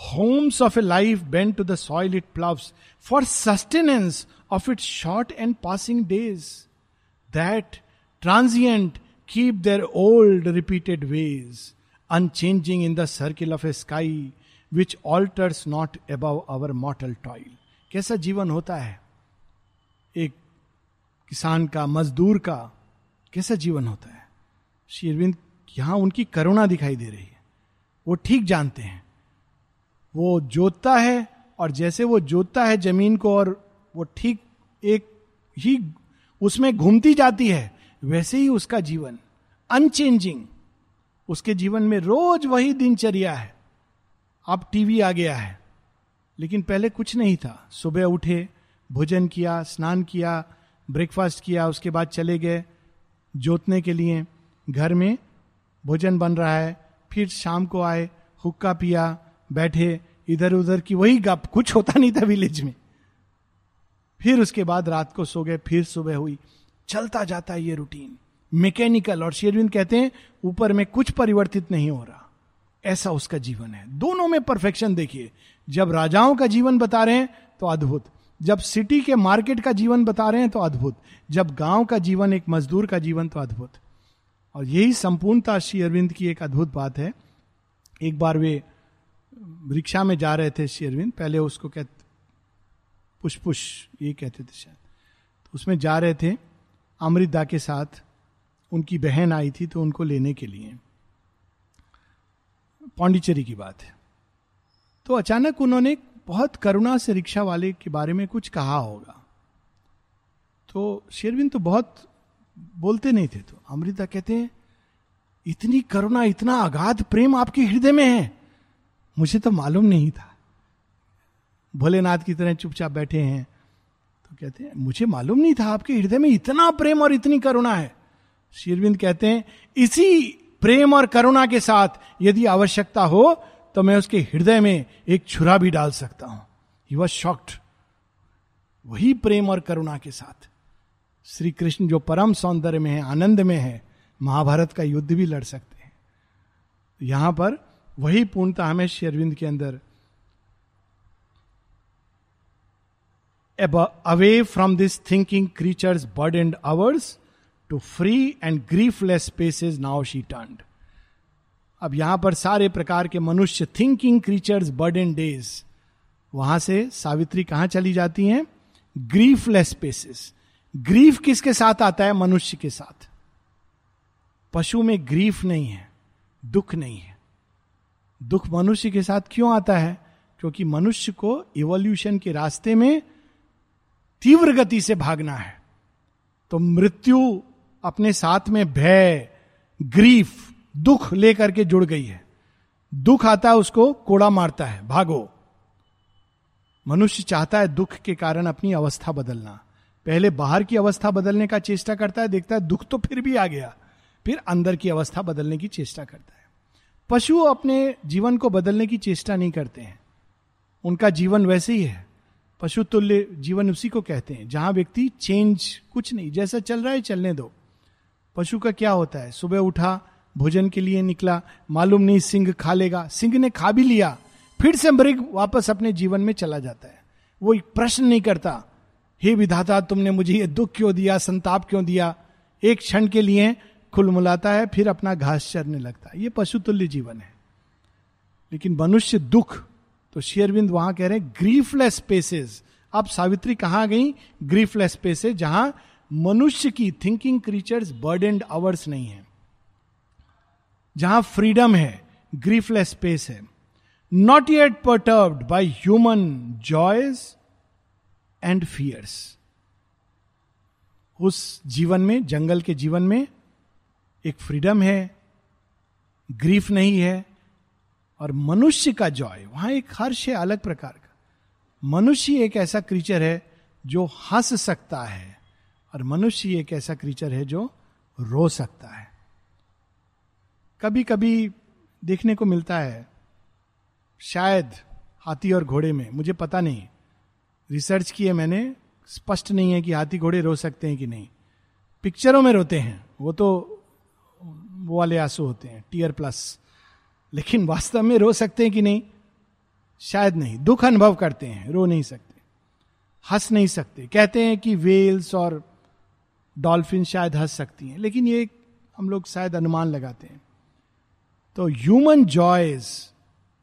homes of a life bent to the soil it ploughs for sustenance of it short and passing days that transient keep their old repeated ways, unchanging in the circle of a sky which alters not above our mortal toil. कैसा जीवन होता है? एक किसान का मजदूर का कैसा जीवन होता है? शेरविंद यहाँ उनकी करुणा दिखाई दे रही है। वो ठीक जानते हैं। वो जोतता है और जैसे वो जोतता है ज़मीन को और वो ठीक एक ही उसमें घूमती जाती है वैसे ही उसका जीवन अनचेंजिंग उसके जीवन में रोज वही दिनचर्या है। अब टीवी आ गया है, लेकिन पहले कुछ नहीं था। सुबह उठे, भोजन किया, स्नान किया ब्रेकफास्ट किया, उसके बाद चले गए जोतने के लिए। घर में भोजन बन रहा है, फिर शाम को आए, हुक्का पिया, बैठे इधर उधर की वही गप, कुछ होता नहीं था विलेज में। फिर उसके बाद रात को सो गए, फिर सुबह हुई। चलता जाता है ये रूटीन। मैकेनिकल और शेरविंद कहते हैं, ऊपर में कुछ परिवर्तित नहीं हो रहा। ऐसा उसका जीवन है। दोनों में परफेक्शन देखिए। जब राजाओं का जीवन बता रहे हैं तो अद्भुत। जब सिटी के मार्केट का जीवन बता रहे हैं तो अद्भुत। जब गाँव का जीवन, एक मजदूर का जीवन तो अद्भुत। और यही संपूर्णता श्री अरविंद की एक अद्भुत बात है। एक बार वे रिक्शा में जा रहे थे श्री अरविंद, पहले उसको कहते पुष्पुष ये कहते थे शायद। तो उसमें जा रहे थे। अमृता के साथ उनकी बहन आई थी तो उनको लेने के लिए। पांडिचेरी की बात है। तो अचानक उन्होंने बहुत करुणा से रिक्शा वाले के बारे में कुछ कहा होगा। तो शेरविन तो बहुत बोलते नहीं थे तो अमृता कहते हैं, इतनी करुणा, इतना अगाध प्रेम आपके हृदय में है। मुझे तो मालूम नहीं था। भोलेनाथ की तरह चुपचाप बैठे हैं। कहते हैं, मुझे मालूम नहीं था आपके हृदय में इतना प्रेम और इतनी करुणा है। शेरविंद कहते हैं, इसी प्रेम और करुणा के साथ यदि आवश्यकता हो तो मैं उसके हृदय में एक छुरा भी डाल सकता हूँ। ही वॉज़ शॉक्ड वही प्रेम और करुणा के साथ। श्री कृष्ण जो परम सौंदर्य में है, आनंद में है, महाभारत का युद्ध भी लड़ सकते हैं। यहाँ पर वही पूर्णता हमें शेरविंद के अंदर away from this thinking creatures world and hours to free and griefless spaces now she turn अब यहाँ पर सारे प्रकार के मनुष्य thinking creatures world and days वहाँ से सावित्री कहाँ चली जाती हैं? ग्रीफलेस स्पेसेस ग्रीफ किसके साथ आता है? मनुष्य के साथ। पशु में ग्रीफ नहीं है, दुख नहीं है। दुख मनुष्य के साथ क्यों आता है? क्योंकि मनुष्य को इवोल्यूशन के रास्ते में तीव्र गति से भागना है। तो मृत्यु अपने साथ में भय, ग्रीफ, दुख लेकर के जुड़ गई है। दुख आता है उसको, कोड़ा मारता है, भागो। मनुष्य चाहता है दुख के कारण अपनी अवस्था बदलना। पहले बाहर की अवस्था बदलने का चेष्टा करता है, देखता है दुख तो फिर भी आ गया। फिर अंदर की अवस्था बदलने की चेष्टा करता है। पशु अपने जीवन को बदलने की चेष्टा नहीं करते हैं। उनका जीवन वैसे ही है। पशु तुल्य जीवन उसी को कहते हैं। जहाँ व्यक्ति चेंज कुछ नहीं, जैसा चल रहा है चलने दो। पशु का क्या होता है? सुबह उठा, भोजन के लिए निकला, मालूम नहीं सिंह खा लेगा। सिंह ने खा भी लिया, फिर से मृग वापस अपने जीवन में चला जाता है। वो एक प्रश्न नहीं करता, हे विधाता, तुमने मुझे ये दुख क्यों दिया, संताप क्यों दिया? एक क्षण के लिए खुलमुलाता है, फिर अपना घास चरने लगता है। ये पशुतुल्य जीवन है। लेकिन मनुष्य दुख तो शेयरविंद वहाँ कह रहे हैं ग्रीफलेस स्पेसेस अब सावित्री कहाँ गई? ग्रीफलेस स्पेसेस जहाँ मनुष्य की thinking creatures bird and hours नहीं है। जहाँ फ्रीडम है ग्रीफलेस स्पेस है। Not yet perturbed by human joys and fears उस जीवन में, जंगल के जीवन में एक फ्रीडम है ग्रीफ नहीं है और मनुष्य का जॉय, वहाँ एक हर्ष है अलग प्रकार का। मनुष्य एक ऐसा क्रीचर है जो हंस सकता है और मनुष्य एक ऐसा क्रीचर है जो रो सकता है। कभी कभी देखने को मिलता है, शायद हाथी और घोड़े में, मुझे पता नहीं। रिसर्च किए मैंने, स्पष्ट नहीं है कि हाथी घोड़े रो सकते हैं कि नहीं। पिक्चरों में रोते हैं, वो तो वो वाले आँसू होते हैं, टीयर प्लस। लेकिन वास्तव में रो सकते हैं कि नहीं? शायद नहीं। दुख अनुभव करते हैं, रो नहीं सकते, हंस नहीं सकते। कहते हैं कि वेल्स और डॉल्फिन शायद हंस सकती हैं, लेकिन ये हम लोग शायद अनुमान लगाते हैं। तो ह्यूमन जॉयज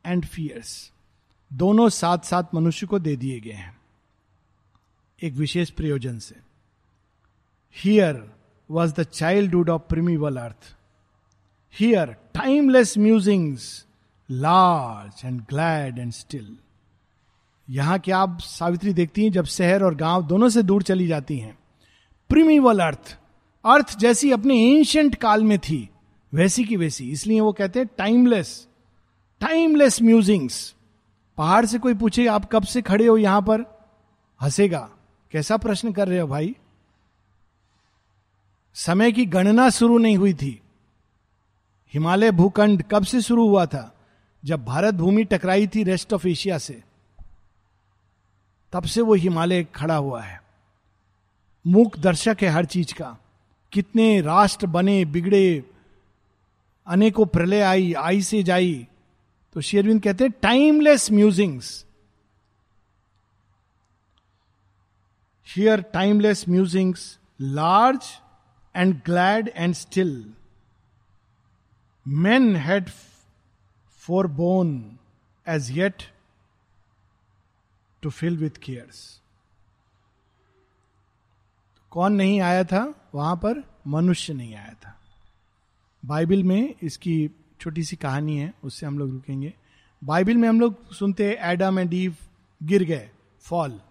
एंड फियर्स दोनों साथ साथ मनुष्य को दे दिए गए हैं, एक विशेष प्रयोजन से। Here was the childhood of primeval earth here timeless musings large and glad and still यहाँ क्या आप सावित्री देखती हैं जब शहर और गाँव दोनों से दूर चली जाती हैं? प्रीमीवल अर्थ अर्थ जैसी अपने एंशंट काल में थी, वैसी की वैसी। इसलिए वो कहते हैं टाइमलेस टाइमलेस म्यूजिंग्स पहाड़ से कोई पूछे, आप कब से खड़े हो यहाँ पर? हंसेगा। कैसा प्रश्न कर रहे हो भाई? समय की गणना शुरू नहीं हुई थी। हिमालय भूखंड कब से शुरू हुआ था? जब भारत भूमि टकराई थी रेस्ट ऑफ़ एशिया से। तब से वो हिमालय खड़ा हुआ है। मूक दर्शक है हर चीज़ का। कितने राष्ट्र बने, बिगड़े, अनेकों प्रलय आई आई से जाई। तो शेरविंद कहते हैं timeless musings here timeless musings large and glad and still men had forborne as yet to fill with cares. कौन नहीं आया था? वहाँ पर मनुष्य नहीं आया था। बाइबल में इसकी छोटी सी कहानी है, उससे हम लोग रुकेंगे। बाइबल में हम लोग सुनते एडम एंड ईव गिर गए, फॉल।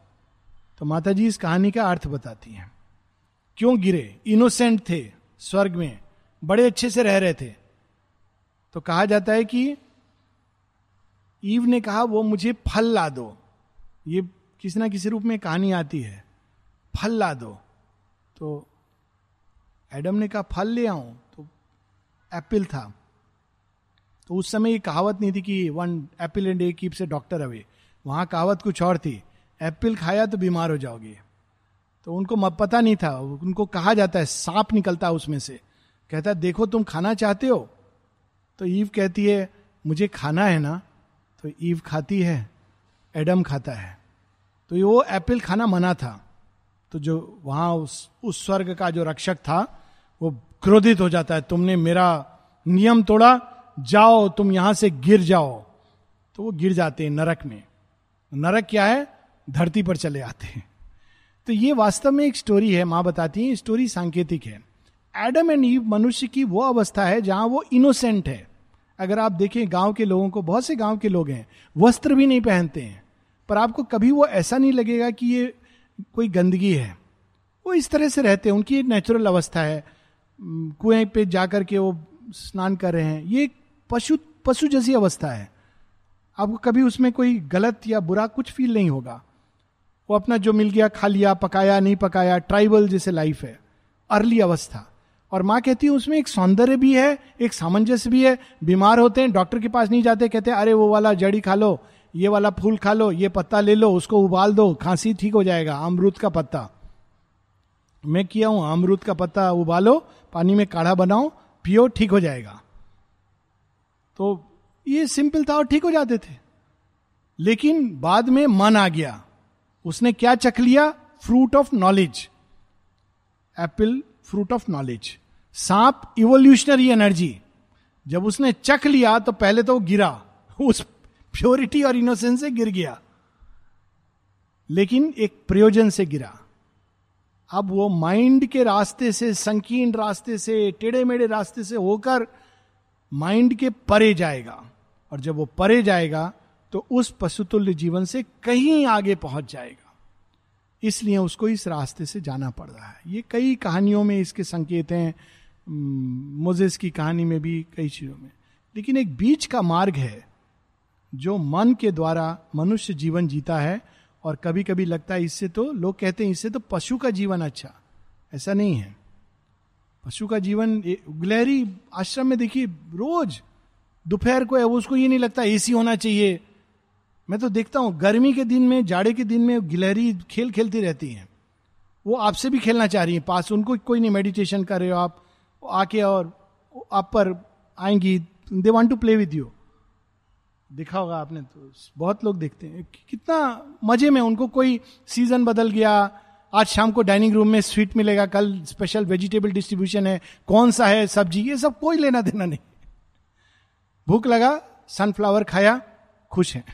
तो माता जी इस कहानी का अर्थ बताती हैं। क्यों गिरे? इनोसेंट थे, स्वर्ग में। बड़े अच्छे से रह रहे थे। तो कहा जाता है कि ईव ने कहा, वो मुझे फल ला दो। ये किसी ना किसी रूप में कहानी आती है। फल ला दो। तो एडम ने कहा, फल ले आऊँ। तो एप्पल था। तो उस समय ये कहावत नहीं थी कि one apple and a keep से डॉक्टर अवे वहाँ कहावत कुछ और थी। एप्पल खाया तो बीमार हो जाओगे। तो उनको पता नहीं था। उनको कहा जाता है, सांप निकलता है उसमें से। कहता है, देखो तुम खाना चाहते हो? तो ईव कहती है, मुझे खाना है ना? तो ईव खाती है, एडम खाता है। तो वो एप्पल खाना मना था। तो जो वहाँ उस उस स्वर्ग का जो रक्षक था, वो क्रोधित हो जाता है, तुमने मेरा नियम तोड़ा, जाओ, तुम यहाँ से गिर जाओ। तो वो गिर जाते हैं नरक में। नरक क्या है? धरती पर चले आते हैं। तो ये वास्तव में एक स्टोरी है, माँ बताती है स्टोरी सांकेतिक है। एडम एंड ईव मनुष्य की वो अवस्था है जहाँ वो इनोसेंट है। अगर आप देखें, गाँव के लोगों को, बहुत से गाँव के लोग हैं, वस्त्र भी नहीं पहनते हैं। पर आपको कभी वो ऐसा नहीं लगेगा कि ये कोई गंदगी है। वो इस तरह से रहते हैं, उनकी नेचुरल अवस्था है। कुएँ पे जाकर के वो स्नान कर रहे हैं। ये पशु पशु जैसी अवस्था है। आपको कभी उसमें कोई गलत या बुरा कुछ फील नहीं होगा। वो अपना जो मिल गया, खा लिया, पकाया, नहीं पकाया ट्राइबल जैसे लाइफ है। अर्ली अवस्था। और माँ कहती है, उसमें एक सौंदर्य भी है, एक सामंजस्य भी है। बीमार होते हैं, डॉक्टर के पास नहीं जाते, कहते अरे, वो वाला जड़ी खा लो, ये वाला फूल खा लो, ये पत्ता ले लो, उसको उबाल दो, खांसी ठीक हो जाएगा, अमरूद का पत्ता। मैं किया हूँ, अमरूद का पत्ता उबालो, पानी में काढ़ा बनाओ पियो, ठीक हो जाएगा। तो ये सिंपल था और ठीक हो जाते थे। लेकिन बाद में मन आ गया। उसने क्या चख लिया? Fruit of knowledge. Apple, fruit of knowledge. सांप इवोल्यूशनरी एनर्जी जब उसने चख लिया तो पहले तो वो गिरा। उस प्योरिटी और इनोसेंस से गिर गया। लेकिन एक प्रयोजन से गिरा। अब वो माइंड के रास्ते से, संकीर्ण रास्ते से टेढ़े मेढ़े रास्ते से होकर माइंड के परे जाएगा। और जब वो परे जाएगा तो उस पशुतुल्य जीवन से कहीं आगे पहुँच जाएगा। इसलिए उसको इस रास्ते से जाना पड़ रहा है। ये कई कहानियों में इसके संकेत हैं। मोजेस की कहानी में भी कई चीज़ों में। लेकिन एक बीच का मार्ग है जो मन के द्वारा मनुष्य जीवन जीता है और कभी कभी लगता है इससे तो लोग कहते हैं इससे तो पशु का जीवन अच्छा। ऐसा नहीं है। पशु का जीवन गिलहरी आश्रम में देखिए, रोज दोपहर को है, वो उसको ये नहीं लगता, एसी होना चाहिए। मैं तो देखता हूँ, गर्मी के दिन में, जाड़े के दिन में गिलहरी खेल खेलती रहती हैं। वो आपसे भी खेलना चाह रही है, पास उनको कोई नहीं, मेडिटेशन कर रहे हो आप आके और आप पर आएँगी they want to play with you देखा होगा आपने तो बहुत लोग देखते हैं। कितना मज़े में उनको कोई सीज़न बदल गया, आज शाम को डाइनिंग रूम में स्वीट मिलेगा, कल स्पेशल वेजिटेबल डिस्ट्रीब्यूशन है, कौन सा है सब्ज़ी, ये सब कोई लेना देना नहीं। भूख लगा सनफ्लावर खाया, खुश है।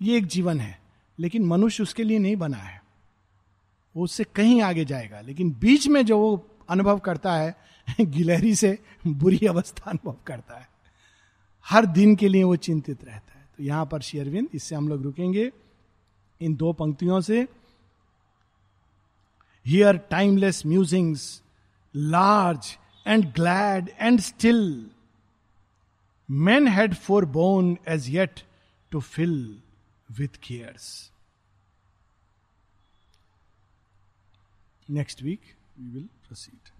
ये एक जीवन है, लेकिन मनुष्य उसके लिए नहीं बना है। वो उससे कहीं आगे जाएगा, लेकिन बीच में जो वो अनुभव करता है, गिलहरी से बुरी अवस्था अनुभव करता है। हर दिन के लिए वो चिंतित रहता है। तो यहाँ पर शेयरविंद इससे हम लोग रुकेंगे इन दो पंक्तियों से। Here timeless musings large and glad and still man had forborne as yet to fill with cares next week we will proceed.